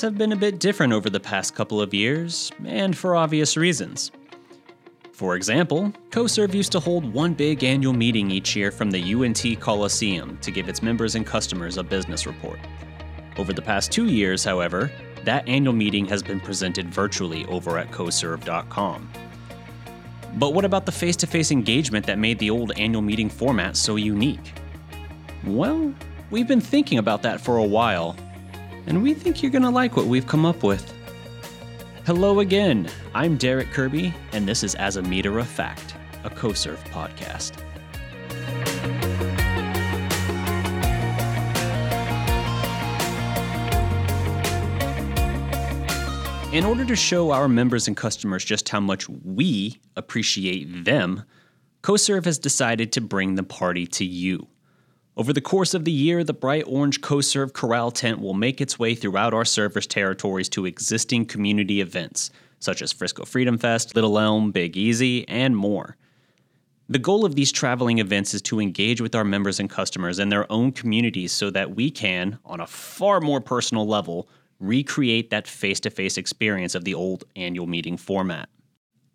have been a bit different over the past couple of years, and for obvious reasons. For example, CoServ used to hold one big annual meeting each year from the UNT Coliseum to give its members and customers a business report. Over the past two years, however, that annual meeting has been presented virtually over at coserv.com. But what about the face to face engagement that made the old annual meeting format so unique? Well, we've been thinking about that for a while, and we think you're going to like what we've come up with. Hello again. I'm Derek Kirby, and this is As a Meter of Fact, a CoServ podcast. In order to show our members and customers just how much we appreciate them, CoServ has decided to bring the party to you. Over the course of the year, the bright orange CoServ Corral tent will make its way throughout our service territories to existing community events, such as Frisco Freedom Fest, Little Elm, Big Easy, and more. The goal of these traveling events is to engage with our members and customers in their own communities so that we can, on a far more personal level, recreate that face to face experience of the old annual meeting format.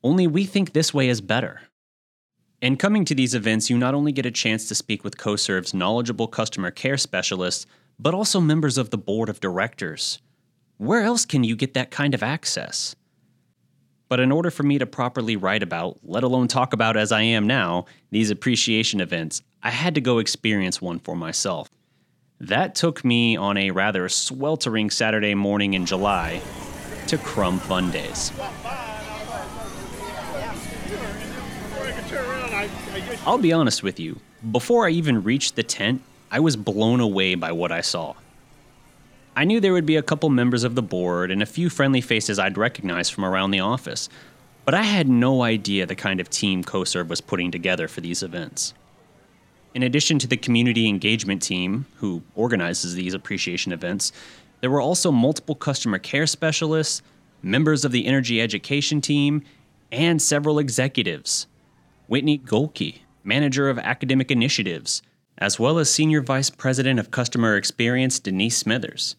Only we think this way is better. In coming to these events, you not only get a chance to speak with CoServ's knowledgeable customer care specialists, but also members of the board of directors. Where else can you get that kind of access? But in order for me to properly write about, let alone talk about as I am now, these appreciation events, I had to go experience one for myself. That took me on a rather sweltering Saturday morning in July to Krum Fun Days. I'll be honest with you, before I even reached the tent, I was blown away by what I saw. I knew there would be a couple members of the board and a few friendly faces I'd recognize from around the office, but I had no idea the kind of team CoServ was putting together for these events. In addition to the community engagement team, who organizes these appreciation events, there were also multiple customer care specialists, members of the energy education team, and several executives. Whitney Golke, Manager of Academic Initiatives, as well as Senior Vice President of Customer Experience Denise Smithers.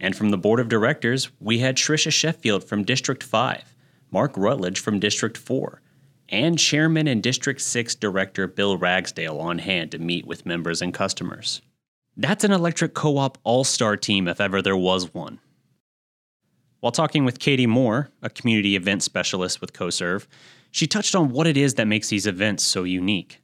And from the Board of Directors, we had Tricia Sheffield from District 5, Mark Rutledge from District 4, and Chairman and District 6 Director Bill Ragsdale on hand to meet with members and customers. That's an electric co op all star team if ever there was one. While talking with Katie Moore, a community event specialist with CoServ, she touched on what it is that makes these events so unique.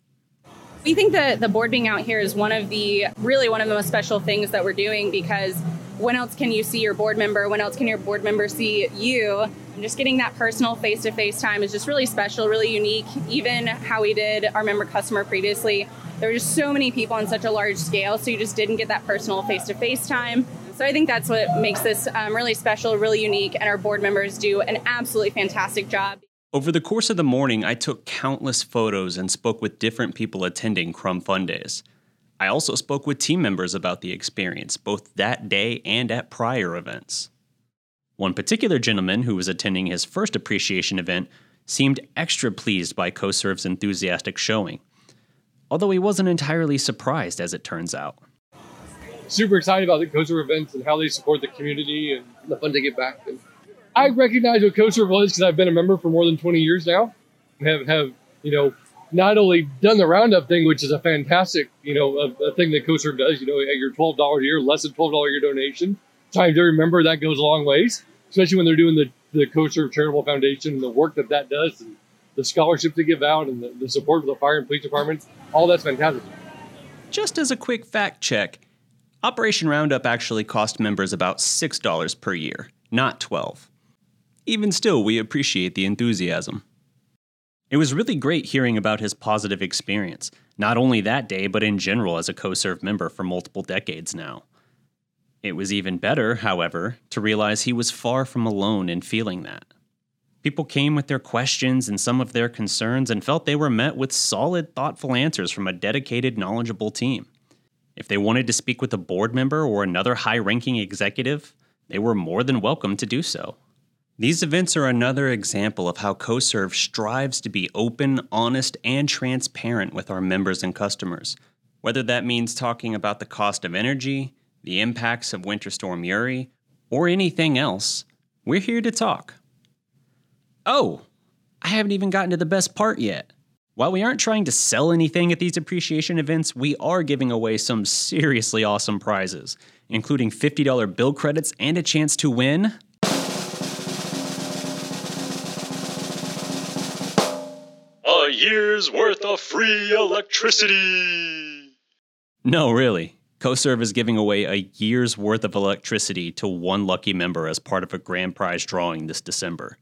We think that the board being out here is one of the really one of the most special things that we're doing because when else can you see your board member? When else can your board member see you? And just getting that personal face to face time is just really special, really unique. Even how we did our member customer previously, there were just so many people on such a large scale, so you just didn't get that personal face to face time. So I think that's what makes this um, really special, really unique, and our board members do an absolutely fantastic job. Over the course of the morning, I took countless photos and spoke with different people attending Krum Fun Days. I also spoke with team members about the experience, both that day and at prior events. One particular gentleman who was attending his first appreciation event seemed extra pleased by CoServ's enthusiastic showing, although he wasn't entirely surprised as it turns out. Super excited about the CoServ events and how they support the community and the fun to get back. And I recognize what CoServ was because I've been a member for more than 20 years now. Have have you know not only done the roundup thing, which is a fantastic you know a, a thing that CoServ does. You know, at your twelve dollars a year, less than twelve dollars a year donation, time to remember that goes a long ways, especially when they're doing the the CoServ Charitable Foundation and the work that that does, and the scholarships they give out, and the, the support of the fire and police departments. All that's fantastic. Just as a quick fact check, Operation Roundup actually cost members about six dollars per year, not twelve. Even still, we appreciate the enthusiasm. It was really great hearing about his positive experience, not only that day, but in general as a CoServ member for multiple decades now. It was even better, however, to realize he was far from alone in feeling that. People came with their questions and some of their concerns and felt they were met with solid, thoughtful answers from a dedicated, knowledgeable team. If they wanted to speak with a board member or another high ranking executive, they were more than welcome to do so. These events are another example of how CoServ strives to be open, honest, and transparent with our members and customers. Whether that means talking about the cost of energy, the impacts of Winter Storm Uri, or anything else, we're here to talk. Oh, I haven't even gotten to the best part yet. While we aren't trying to sell anything at these appreciation events, we are giving away some seriously awesome prizes, including $50 bill credits and a chance to win. A year's worth of free electricity! No, really. CoServ is giving away a year's worth of electricity to one lucky member as part of a grand prize drawing this December.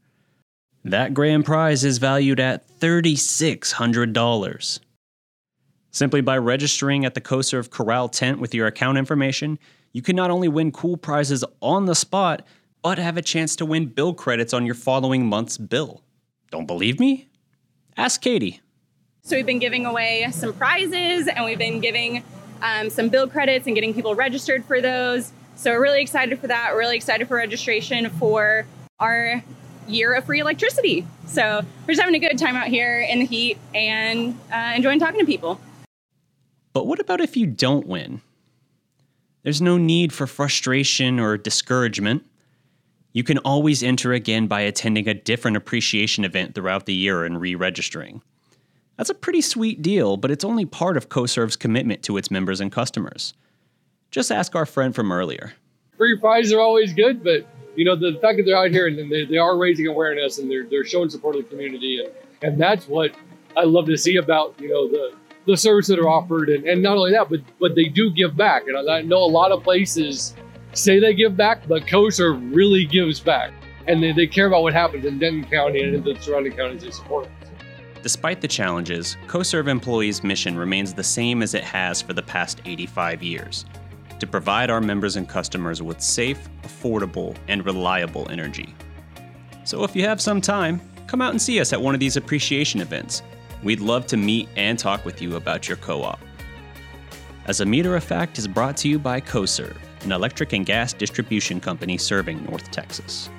That grand prize is valued at $3,600. Simply by registering at the CoServ Corral tent with your account information, you can not only win cool prizes on the spot, but have a chance to win bill credits on your following month's bill. Don't believe me? Ask Katie. So we've been giving away some prizes and we've been giving um, some bill credits and getting people registered for those. So we're really excited for that. We're really excited for registration for our year of free electricity. So we're just having a good time out here in the heat and uh, enjoying talking to people. But what about if you don't win? There's no need for frustration or discouragement. You can always enter again by attending a different appreciation event throughout the year and re registering. That's a pretty sweet deal, but it's only part of CoServ's commitment to its members and customers. Just ask our friend from earlier. Free prizes are always good, but you know the fact that they're out here and they, they are raising awareness and they're, they're showing support of the community and, and that's what I love to see about you know the the service that are offered and, and not only that but but they do give back and I know a lot of places say they give back but CoServ really gives back and they, they care about what happens in Denton County and in the surrounding counties they support. Despite the challenges, CoServ employees' mission remains the same as it has for the past 85 years to provide our members and customers with safe, affordable, and reliable energy. So if you have some time, come out and see us at one of these appreciation events. We'd love to meet and talk with you about your co op. As a meter of fact is brought to you by CoServ, an electric and gas distribution company serving North Texas.